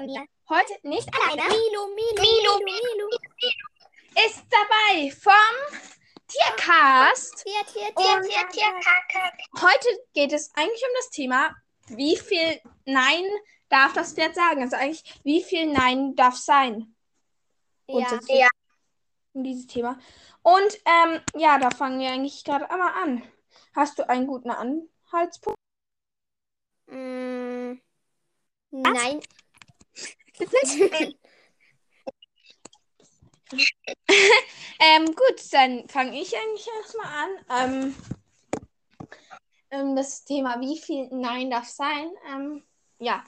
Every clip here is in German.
von mir. Heute nicht Alleine. Milo, Milo, Milo, Milo. ist dabei vom Tiercast. Tier, Tier, Und- Tier, Tier, Tier. Heute geht es eigentlich um das Thema, wie viel Nein darf das Pferd sagen? Also eigentlich, wie viel Nein darf sein? Ja. Ja. Um dieses Thema. Und ähm, ja, da fangen wir eigentlich gerade einmal an. Hast du einen guten Anhaltspunkt? Mm, nein. Ähm, gut, dann fange ich eigentlich erstmal an. Ähm, ähm, das Thema, wie viel Nein darf sein? Ähm, ja.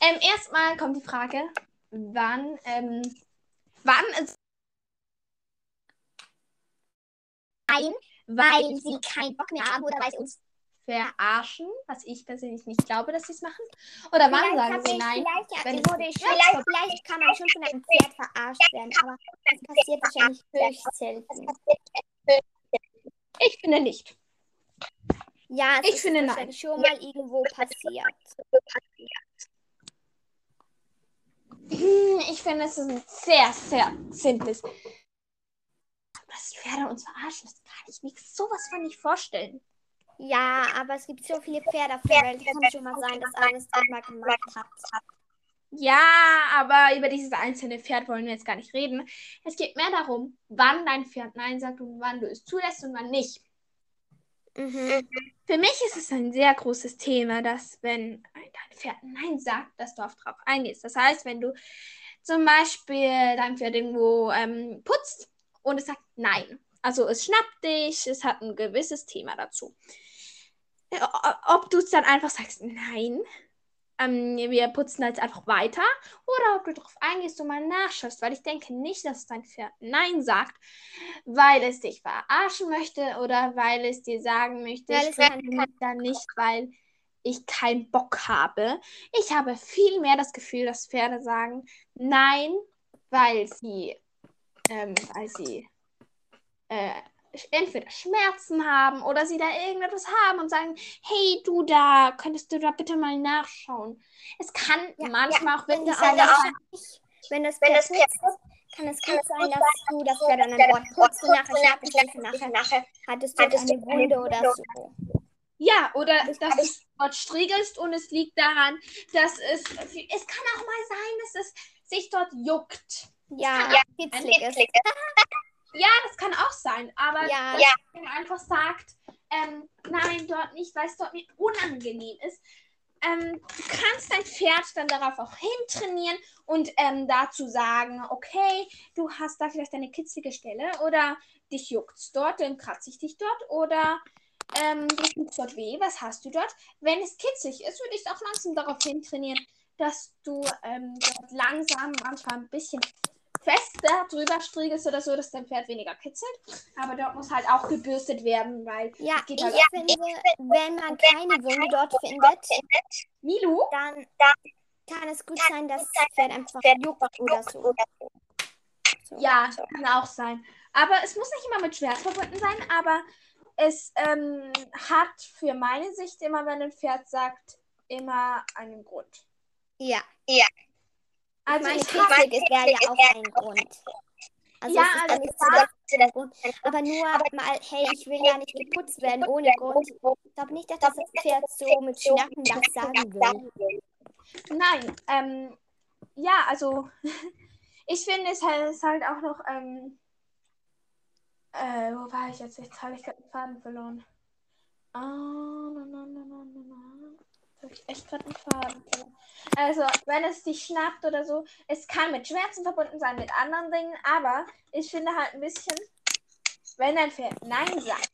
Ähm, erstmal kommt die Frage, wann, ähm, wann ist Nein, weil sie keinen Bock mehr haben oder weil sie uns verarschen, was ich persönlich nicht glaube, dass sie es machen. Oder wann Vielleicht sagen sie nein? Vielleicht, wenn klappt? vielleicht, vielleicht kann man schon von einem Pferd verarscht werden, aber das passiert wahrscheinlich höchst selten. Ich finde nicht. Ja, es Ich ist finde nein. schon mal irgendwo passiert. Hm, Ich finde, es ist ein sehr, sehr simples. Dass Pferde uns verarschen, das kann ich mir sowas von nicht vorstellen. Ja, aber es gibt so viele Pferde auf der Welt, kann schon mal sein, dass eines das mal gemacht hat. Ja, aber über dieses einzelne Pferd wollen wir jetzt gar nicht reden. Es geht mehr darum, wann dein Pferd Nein sagt und wann du es zulässt und wann nicht. Mhm. Für mich ist es ein sehr großes Thema, dass wenn dein Pferd Nein sagt, dass du auf drauf eingehst. Das heißt, wenn du zum Beispiel dein Pferd irgendwo ähm, putzt und es sagt Nein. Also es schnappt dich, es hat ein gewisses Thema dazu. Äh, Ob du es dann einfach sagst, nein, ähm, wir putzen jetzt einfach weiter, oder ob du darauf eingehst und mal nachschaust, weil ich denke nicht, dass dein Pferd Nein sagt, weil es dich verarschen möchte oder weil es dir sagen möchte, Weil ich es will kann- dann nicht, weil ich keinen Bock habe. Ich habe viel mehr das Gefühl, dass Pferde sagen Nein, weil sie, ähm, weil sie äh, entweder Schmerzen haben oder sie da irgendetwas haben und sagen, hey du da, könntest du da bitte mal nachschauen. Es kann Ja, manchmal auch Wenn, wirklich du sein, auch, wenn das Wenn das putzt, kann es gut sein, dass du das Pferd an einem Ort putzt und nachher und nachher hattest du hattest eine Wunde oder so. Ja, oder Das- dass du dort striegelst und es liegt daran, dass es. Es kann auch mal sein, dass es sich dort juckt. Ja, Ja, kitzlig ist. Ja, das kann auch sein. Aber Ja. dass man einfach sagt, ähm, nein, dort nicht, weil es dort mir unangenehm ist. Ähm, du kannst dein Pferd dann darauf auch hintrainieren und ähm, dazu sagen, okay, du hast da vielleicht eine kitzlige Stelle oder dich juckt's dort, dann kratze ich dich dort oder ähm, dir tut's dort weh, was hast du dort? Wenn es kitzlig ist, würde ich auch langsam darauf hintrainieren, dass du ähm, dort langsam manchmal ein bisschen fester drüber striegelst oder so, dass dein Pferd weniger kitzelt. Aber dort muss halt auch gebürstet werden, weil Ja, es geht ich halt finde, wenn man keine Wunde dort findet, Milu, dann kann es gut sein, dass das Pferd einfach juckt oder so. so. ja, kann auch sein. Aber es muss nicht immer mit Schmerz verbunden sein, aber es ähm, hat für meine Sicht immer, wenn ein Pferd sagt, immer einen Grund. Ja, Also meine ich habe kitzlig ist wäre ja auch ein Grund. Also Ja, es ist also nicht so Grund. Aber nur mal, hey, ich will ja nicht geputzt werden ohne Grund. Ich glaube nicht, dass das Pferd so mit Schnappen das sagen will. Nein, ähm, ja, also ich finde es halt, ist halt auch noch, ähm, äh, wo war ich jetzt? Jetzt habe ich gerade den Faden verloren. Ah, na, na, na, na, na, na. Habe ich echt gerade den Faden. Also, wenn es dich schnappt oder so, es kann mit Schmerzen verbunden sein, mit anderen Dingen, aber ich finde halt ein bisschen, wenn dein Pferd Nein sagt,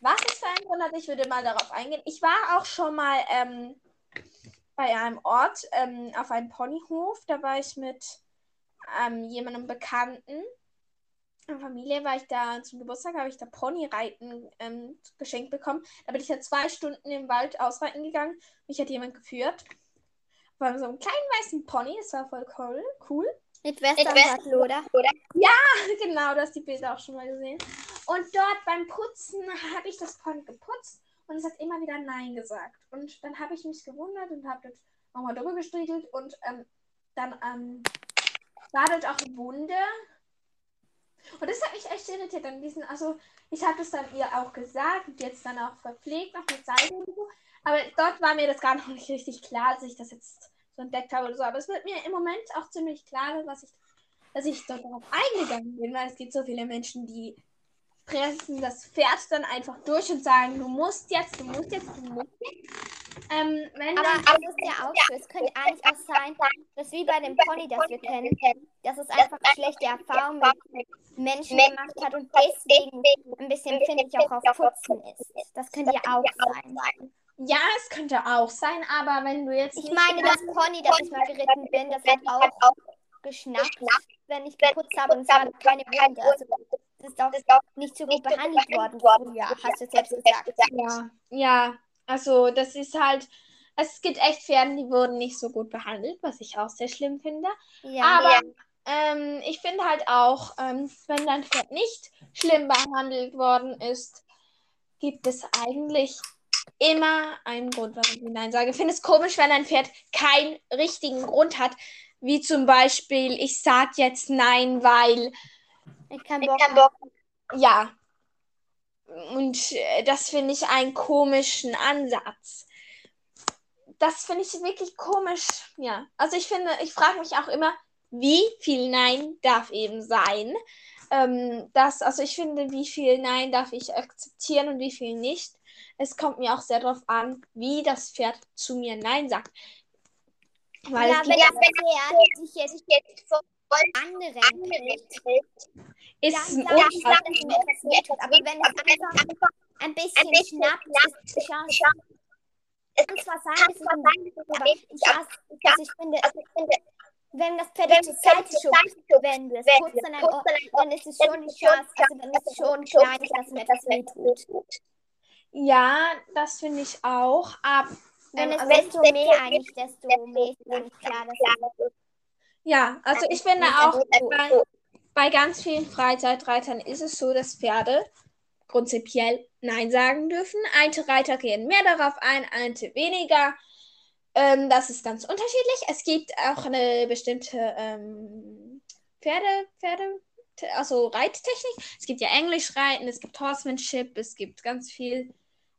was es für einen Grund hat, ich würde mal darauf eingehen. Ich war auch schon mal, ähm, bei einem Ort ähm, auf einem Ponyhof. Da war ich mit ähm, jemandem Bekannten. In der Familie war ich da zum Geburtstag, habe ich da Ponyreiten ähm, geschenkt bekommen. Da bin ich ja zwei Stunden im Wald ausreiten gegangen. Mich hat jemand geführt. War so einem kleinen weißen Pony. Das war voll cool. cool. Mit Westernsattel, oder? genau, du hast die Bilder auch schon mal gesehen. Und dort beim Putzen habe ich das Pony geputzt und es hat immer wieder Nein gesagt. Und dann habe ich mich gewundert und habe dort nochmal drüber gestriegelt und ähm, dann ähm, war dort auch eine Wunde. Und das hat mich echt irritiert an diesen, also ich habe das dann ihr auch gesagt und jetzt dann auch verpflegt, noch mit Seide und so. Aber dort war mir das gar noch nicht richtig klar, dass ich das jetzt so entdeckt habe oder so. Aber es wird mir im Moment auch ziemlich klar, dass ich, dass ich dort darauf eingegangen bin, weil es gibt so viele Menschen, die pressen das Pferd dann einfach durch und sagen, du musst jetzt, du musst jetzt, du musst jetzt. Ähm, wenn Aber dann, es ist ja auch so. Es könnte eigentlich auch sein, dass wie bei dem Pony, das wir kennen, dass es einfach schlechte Erfahrungen mit Menschen gemacht hat und deswegen ein bisschen empfindlich auch auf Putzen ist. Das könnte ja auch sein. ja, es könnte auch sein, aber wenn du jetzt Ich meine, das Pony, das ich mal geritten bin, das hat auch geschnappt, wenn ich geputzt habe und es war keine Wunde. Also, ist auch nicht so gut behandelt worden früher, hast du selbst gesagt. Ja, ja, also das ist halt, es gibt echt Pferde, die wurden nicht so gut behandelt, was ich auch sehr schlimm finde. Ja, Aber ähm, ich finde halt auch, ähm, wenn dein Pferd nicht schlimm behandelt worden ist, gibt es eigentlich immer einen Grund, warum ich Nein sage. Ich finde es komisch, wenn ein Pferd keinen richtigen Grund hat, wie zum Beispiel, ich sage jetzt Nein, weil ich kann Bock. ja. Und äh, das finde ich einen komischen Ansatz. Das finde ich wirklich komisch. Ja. Also ich finde, ich frage mich auch immer, wie viel Nein darf eben sein. Ähm, das, also ich finde, wie viel Nein darf ich akzeptieren und wie viel nicht. Es kommt mir auch sehr darauf an, wie das Pferd zu mir Nein sagt. Weil Ja, es wenn das Pferd sich jetzt vor anderen hält, ist ein Unfall. dass es mir etwas wehtut. Aber wenn es einfach ein bisschen schnappt, ist die Chance. Es kann zwar sein, dass es ein aber ich, hasse, also ich finde, wenn das Pferd zur Seite schubst, wenn du es putzt an einem Ohr, dann ist es schon die Chance, also dann ist es schon klein, dass es mir etwas wehtut. Ja, das finde ich auch. Aber Wenn ähm, es also, desto mehr eigentlich, desto mehr ist dann klar, dass es ja, also ich finde auch, bei, bei ganz vielen Freizeitreitern ist es so, dass Pferde prinzipiell Nein sagen dürfen. Einige Reiter gehen mehr darauf ein, einige weniger. Ähm, das ist ganz unterschiedlich. Es gibt auch eine bestimmte ähm, Pferde, Pferde, also Reittechnik. Es gibt ja Englischreiten, es gibt Horsemanship, es gibt ganz viel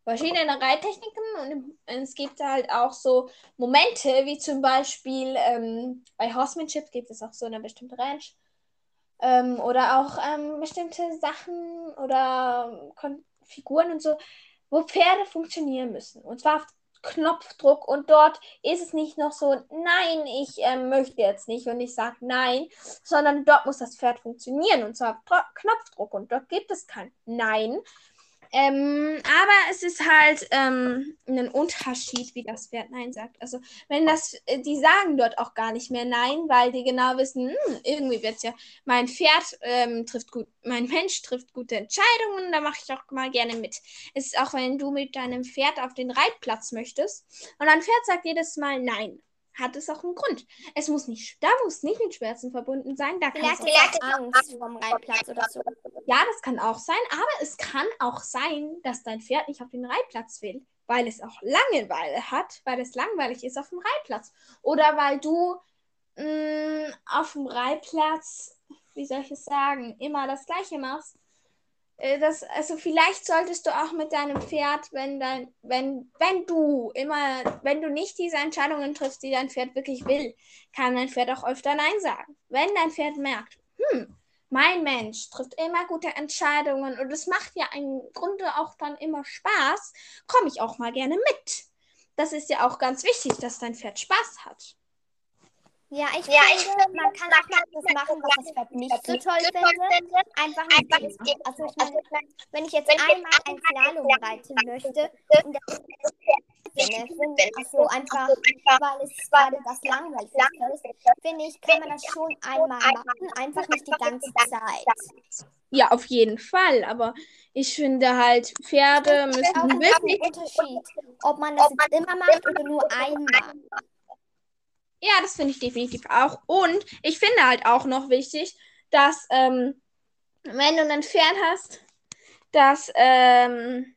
verschiedene Reittechniken und es gibt halt auch so Momente, wie zum Beispiel ähm, bei Horsemanship gibt es auch so eine bestimmte Range. Ähm, oder auch ähm, bestimmte Sachen oder Kon Figuren und so, wo Pferde funktionieren müssen. Und zwar auf Knopfdruck. Und dort ist es nicht noch so, nein, ich ähm, möchte jetzt nicht und ich sage nein, sondern dort muss das Pferd funktionieren. Und zwar auf Knopfdruck. Und dort gibt es kein Nein. Ähm, aber es ist halt ähm, ein Unterschied, wie das Pferd Nein sagt. Also, wenn das, äh, die sagen dort auch gar nicht mehr Nein, weil die genau wissen, hm, irgendwie wird es ja, mein Pferd ähm, trifft gut, mein Mensch trifft gute Entscheidungen, da mache ich auch mal gerne mit. Es ist auch, wenn du mit deinem Pferd auf den Reitplatz möchtest und dein Pferd sagt jedes Mal Nein, hat es auch einen Grund. Es muss nicht, da muss nicht mit Schmerzen verbunden sein, da kann es auch Angst vom Reitplatz oder so. ja, das kann auch sein, aber es kann auch sein, dass dein Pferd nicht auf den Reitplatz will, weil es auch Langeweile hat, weil es langweilig ist auf dem Reitplatz. Oder weil du mh, auf dem Reitplatz, wie soll ich es sagen, immer das Gleiche machst. Äh, Das, also vielleicht solltest du auch mit deinem Pferd, wenn dein, wenn, wenn du immer, wenn du nicht diese Entscheidungen triffst, die dein Pferd wirklich will, kann dein Pferd auch öfter Nein sagen. Wenn dein Pferd merkt, hm, mein Mensch trifft immer gute Entscheidungen und es macht ja im Grunde auch dann immer Spaß, komme ich auch mal gerne mit. Das ist ja auch ganz wichtig, dass dein Pferd Spaß hat. Ja, ich finde, man kann auch mal etwas machen, was das Pferd nicht so toll findet. Einfach nicht Mal. Also ich meine, wenn ich jetzt einmal ein Slalom reiten möchte und das finde, finde also einfach, weil es gerade das langweilig ist, finde ich, kann man das schon einmal machen, einfach nicht die ganze Zeit. Ja, auf jeden Fall. Aber ich finde halt, Pferde Es ist auch müssen ein wirklich. Unterschied, ob man das jetzt immer macht oder nur einmal. Ja, das finde ich definitiv auch. Und ich finde halt auch noch wichtig, dass, ähm, wenn du ein Pferd hast, das ähm,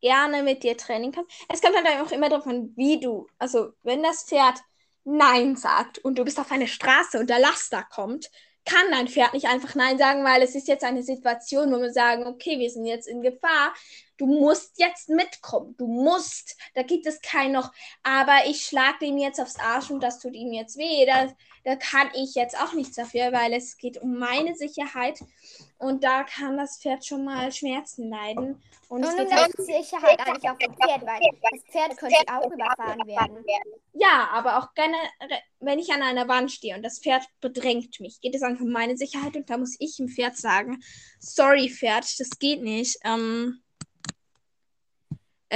gerne mit dir Training kann. Es kommt halt auch immer an, wie du, also wenn das Pferd Nein sagt und du bist auf einer Straße und der Laster kommt, kann dein Pferd nicht einfach Nein sagen, weil es ist jetzt eine Situation, wo wir sagen, okay, wir sind jetzt in Gefahr. Du musst jetzt mitkommen. Du musst. Da gibt es kein noch, aber ich schlage ihm jetzt aufs Arsch und das tut ihm jetzt weh. Da, da kann ich jetzt auch nichts dafür, weil es geht um meine Sicherheit. Und da kann das Pferd schon mal Schmerzen leiden. Und, Und es um geht deine Sicherheit eigentlich auf dem Pferd, weil das Pferd könnte auch überfahren werden. Ja, aber auch generell, wenn ich an einer Wand stehe und das Pferd bedrängt mich, geht es einfach um meine Sicherheit und da muss ich dem Pferd sagen, sorry Pferd, das geht nicht. Ähm,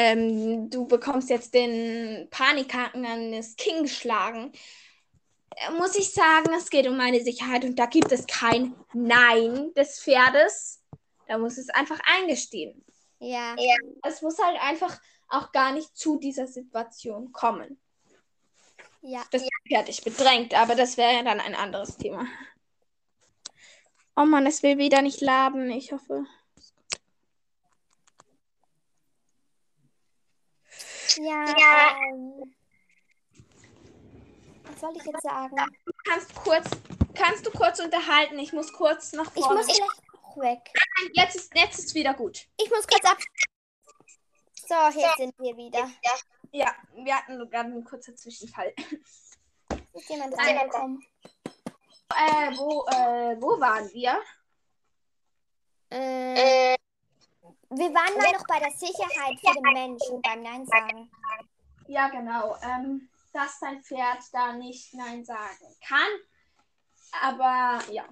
ähm, du bekommst jetzt den Panikhaken an das King geschlagen. Äh, Muss ich sagen, es geht um meine Sicherheit und da gibt es kein Nein des Pferdes. Da muss es einfach eingestehen. Ja. Es muss halt einfach auch gar nicht zu dieser Situation kommen. Ja. Das Pferd dich bedrängt, aber das wäre ja dann ein anderes Thema. Oh Mann, es will wieder nicht laden. Ich hoffe. Ja. Ähm, was soll ich jetzt sagen? Du kannst kurz, kannst du kurz unterhalten? Ich muss kurz nach Ich vorne. muss gleich auch weg. Nein, jetzt ist jetzt ist wieder gut. Ich muss kurz ab. So, hier sind wir wieder. Ja, wir hatten sogar einen kurzen Zwischenfall. Ist jemand reingekommen? Äh, wo, äh, wo waren wir? Äh, wir waren mal noch bei der Sicherheit für den Menschen beim Nein sagen. Ja, genau. Ähm, dass dein Pferd da nicht Nein sagen kann. Aber ja.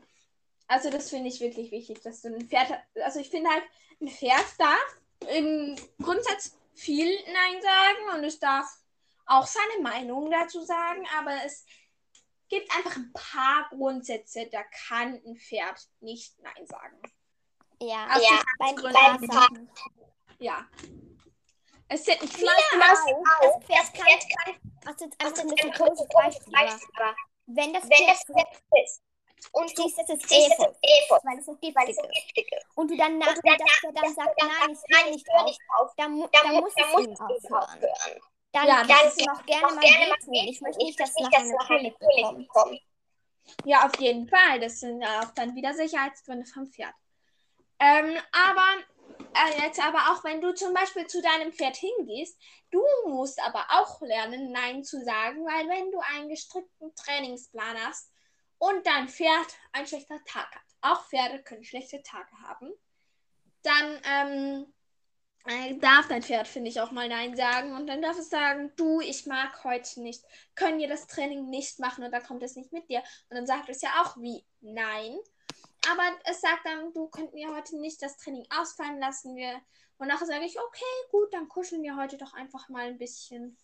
Also das finde ich wirklich wichtig, dass du ein Pferd Also ich finde halt, ein Pferd darf im Grundsatz viel Nein sagen und es darf auch seine Meinung dazu sagen, aber es gibt einfach ein paar Grundsätze, da kann ein Pferd nicht Nein sagen. Ja, Aus bei ein Sicherheitsgründen. paar Sachen. Ja. Es sind nicht viele, auch. Das Pferd kann. Ach, das ist einfach ein bisschen komisches Beispiel. Aber wenn das Pferd ist. Und du siehst, das ist siehst es Efeu, ist Efeu, weil es es giftig so giftig ist. Und du dann nach Und dann das Pferd dann sagt, nein, ich höre nicht hör auf, dann, Dann, dann mu- muss es ihm aufhören. Dann Dann kann es ihm auch gerne mal wehtun. Ich möchte nicht, dass nachher dass eine Kolik bekommt. Ja, auf jeden Fall. Das sind ja auch dann wieder Sicherheitsgründe vom Pferd. Ähm, aber äh, jetzt aber auch, wenn du zum Beispiel zu deinem Pferd hingehst, du musst aber auch lernen, Nein zu sagen, weil wenn du einen gestrickten Trainingsplan hast und dein Pferd einen schlechten Tag hat, auch Pferde können schlechte Tage haben, dann ähm, äh, darf dein Pferd, finde ich, auch mal Nein sagen und dann darf es sagen, du, ich mag heute nicht, können wir das Training nicht machen und dann kommt es nicht mit dir. Und dann sagt es ja auch wie Nein. Aber es sagt dann, du könnten wir heute nicht das Training ausfallen lassen. Wir und nachher sage ich, okay, gut, dann kuscheln wir heute doch einfach mal ein bisschen.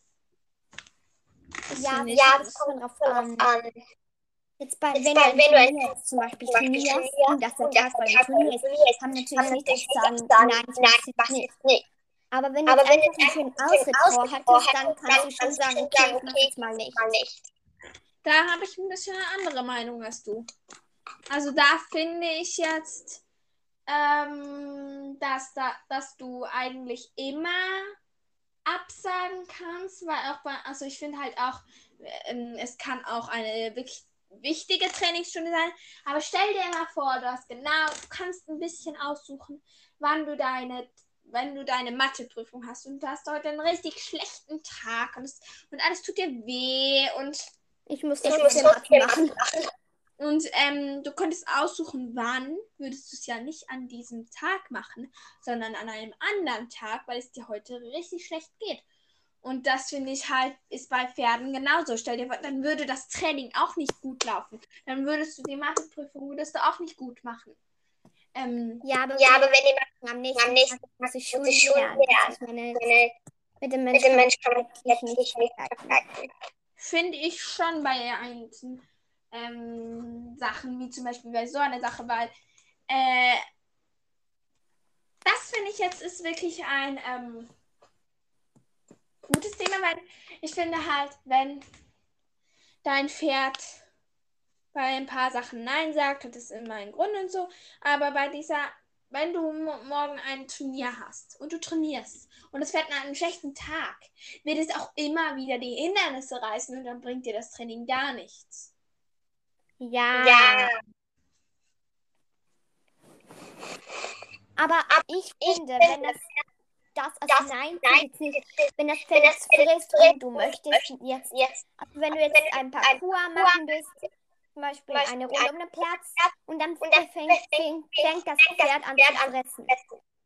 Das Ja, ich- Ja, das kommt drauf an. an. Jetzt bei, Jetzt wenn, bei- du wenn du jetzt zum Beispiel trainierst trainierst und das der Tag ist, Turnier ist, kann natürlich nicht nicht sagen, sagen, nein, nein, passiert was nicht. Aber wenn du jetzt einfach einen jetzt schönen Ausritt vorhattest, dann kannst du schon sagen, okay, ich mach jetzt. Mal nicht. Da habe ich ein bisschen eine andere Meinung als du. Also da finde ich jetzt, ähm, dass, da, dass du eigentlich immer absagen kannst, weil auch bei, also ich finde halt auch, ähm, es kann auch eine wirklich wichtige Trainingsstunde sein, aber stell dir mal vor, du hast genau, du kannst ein bisschen aussuchen, wann du deine, wenn du deine Matheprüfung hast und du hast heute einen richtig schlechten Tag und, es, und alles tut dir weh und Ich muss Ich muss trotzdem trotzdem Mathe machen. machen. Und ähm, du könntest aussuchen, wann würdest du es ja nicht an diesem Tag machen, sondern an einem anderen Tag, weil es dir heute richtig schlecht geht. Und das finde ich halt, ist bei Pferden genauso. Stell dir vor, dann würde das Training auch nicht gut laufen. Dann würdest du die Matheprüfung würdest du auch nicht gut machen. Ähm, Ja, aber, Ja, aber wenn die am nächsten, am nächsten Tag muss ich ich Schule lernen. Ist meine, Meine, mit dem mit Menschen dem Mensch kann wirklich nicht nicht vergleichen. finde ich schon bei einzelnen ähm, Sachen, wie zum Beispiel bei so einer Sache, weil äh, das finde ich jetzt ist wirklich ein ähm, gutes Thema, weil ich finde halt, wenn dein Pferd bei ein paar Sachen Nein sagt, hat es immer einen Grund und so, aber bei dieser, wenn du mo- morgen ein Turnier hast und du trainierst und das Pferd an einem schlechten Tag, wird es auch immer wieder die Hindernisse reißen und dann bringt dir das Training gar nichts. Ja. Ja. Aber ich finde, wenn das das, also Das- nein, nein, nicht, wenn das Pferd frisst frisst und du möchtest jetzt, Jetzt. also wenn du jetzt wenn ein Parcours machen bist, zum Beispiel eine Runde um den Platz und dann, und dann fängt, fängt- fängt, das Pferd an zu fressen.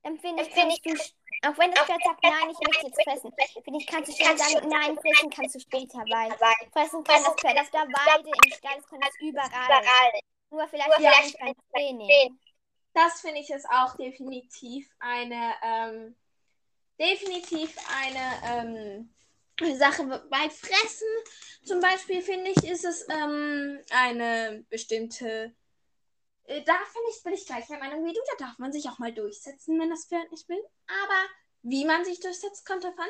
Dann finde ich, finde kannst du, auch wenn das Pferd sagt, nein, ich möchte jetzt fressen, finde ich, kannst du du sagen, nein, fressen kannst du später, weil fressen kann das Pferd auf der Weide, im Stall, das kann es überall. überall. Nur vielleicht Nur vielleicht beim. Training. Das finde ich ist auch definitiv eine, ähm, definitiv eine ähm, Sache bei Fressen. Zum Beispiel finde ich, ist es ähm, eine bestimmte. Äh, da finde ich, bin ich gleich der Meinung wie du. Da darf man sich auch mal durchsetzen, wenn das Pferd nicht will. Aber wie man sich durchsetzt, kommt davon.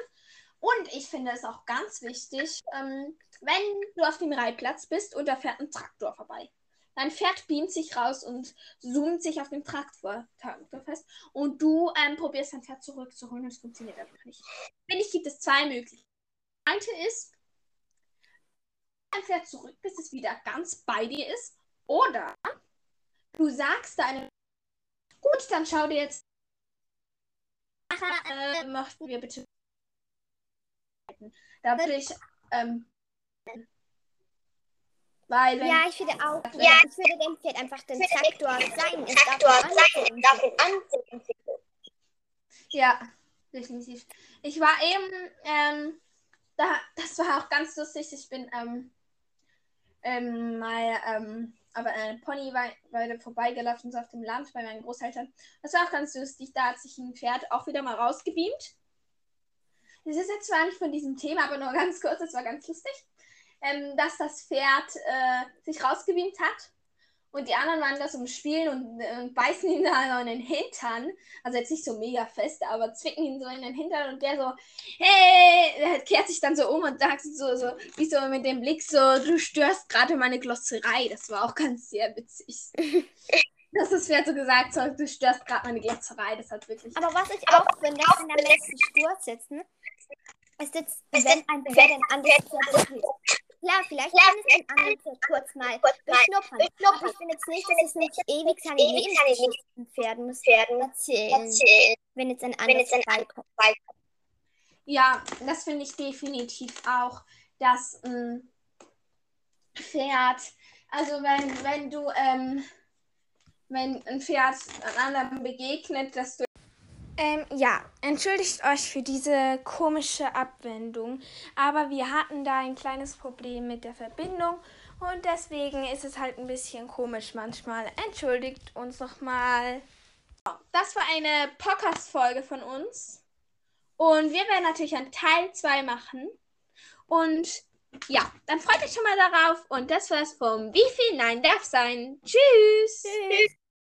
Und ich finde es auch ganz wichtig, ähm, wenn du auf dem Reitplatz bist und da fährt ein Traktor vorbei. Dein Pferd beamt sich raus und zoomt sich auf dem Traktor, Traktor fest. Und du ähm, probierst dein Pferd zurückzuholen und es funktioniert einfach nicht. Finde ich, gibt es zwei Möglichkeiten. Die eine ist, dein Pferd zurück, bis es wieder ganz bei dir ist. Oder du sagst deinem gut, dann schau dir jetzt äh, möchten wir bitte da würde ich ähm, weil Ja, ich finde auch, Ja. ich würde dem Pferd einfach den würde Traktor sein. Traktor sein, ihn anziehen. Ja, definitiv. Ich war eben, ähm, da, das war auch ganz lustig. Ich bin ähm, ähm, mal ähm, aber eine Ponyweide vorbeigelaufen, so auf dem Land bei meinen Großeltern. Das war auch ganz lustig. Da hat sich ein Pferd auch wieder mal rausgebeamt. Das ist jetzt zwar nicht von diesem Thema, aber nur ganz kurz, das war ganz lustig. Ähm, dass das Pferd äh, sich rausgebeamt hat und die anderen waren da zum Spielen und, und beißen ihn da so in den Hintern. Also jetzt nicht so mega fest, aber zwicken ihn so in den Hintern und der so, hey, der kehrt sich dann so um und sagt so, so, wie so mit dem Blick so, du störst gerade meine Glosserei. Das war auch ganz sehr witzig. Dass das Pferd so gesagt hat, du störst gerade meine Glosserei. Das hat wirklich. Aber was ich auch finde, wenn am letzten Sturz sitzen, ist jetzt, wenn ein Pferd ein anderes Pferd. Klar, vielleicht kann es ein anderes Pferd kurz mal beschnuppern. Aber ich finde jetzt nicht, dass es nicht ewig seine Lebensgeschichten Pferden muss erzählen, wenn jetzt ein anderes vorbeikommt. Ja, das finde ich definitiv auch, dass ein Pferd, also wenn, wenn du, ähm, wenn ein Pferd einem anderen begegnet, dass du. Ähm, ja, entschuldigt euch für diese komische Abwendung, aber wir hatten da ein kleines Problem mit der Verbindung und deswegen ist es halt ein bisschen komisch manchmal. Entschuldigt uns nochmal. Das war eine Podcast-Folge von uns. Und wir werden natürlich einen Teil 2 machen. Und ja, dann freut euch schon mal darauf. Und das war's vom Wie viel Nein darf sein. Tschüss. Tschüss.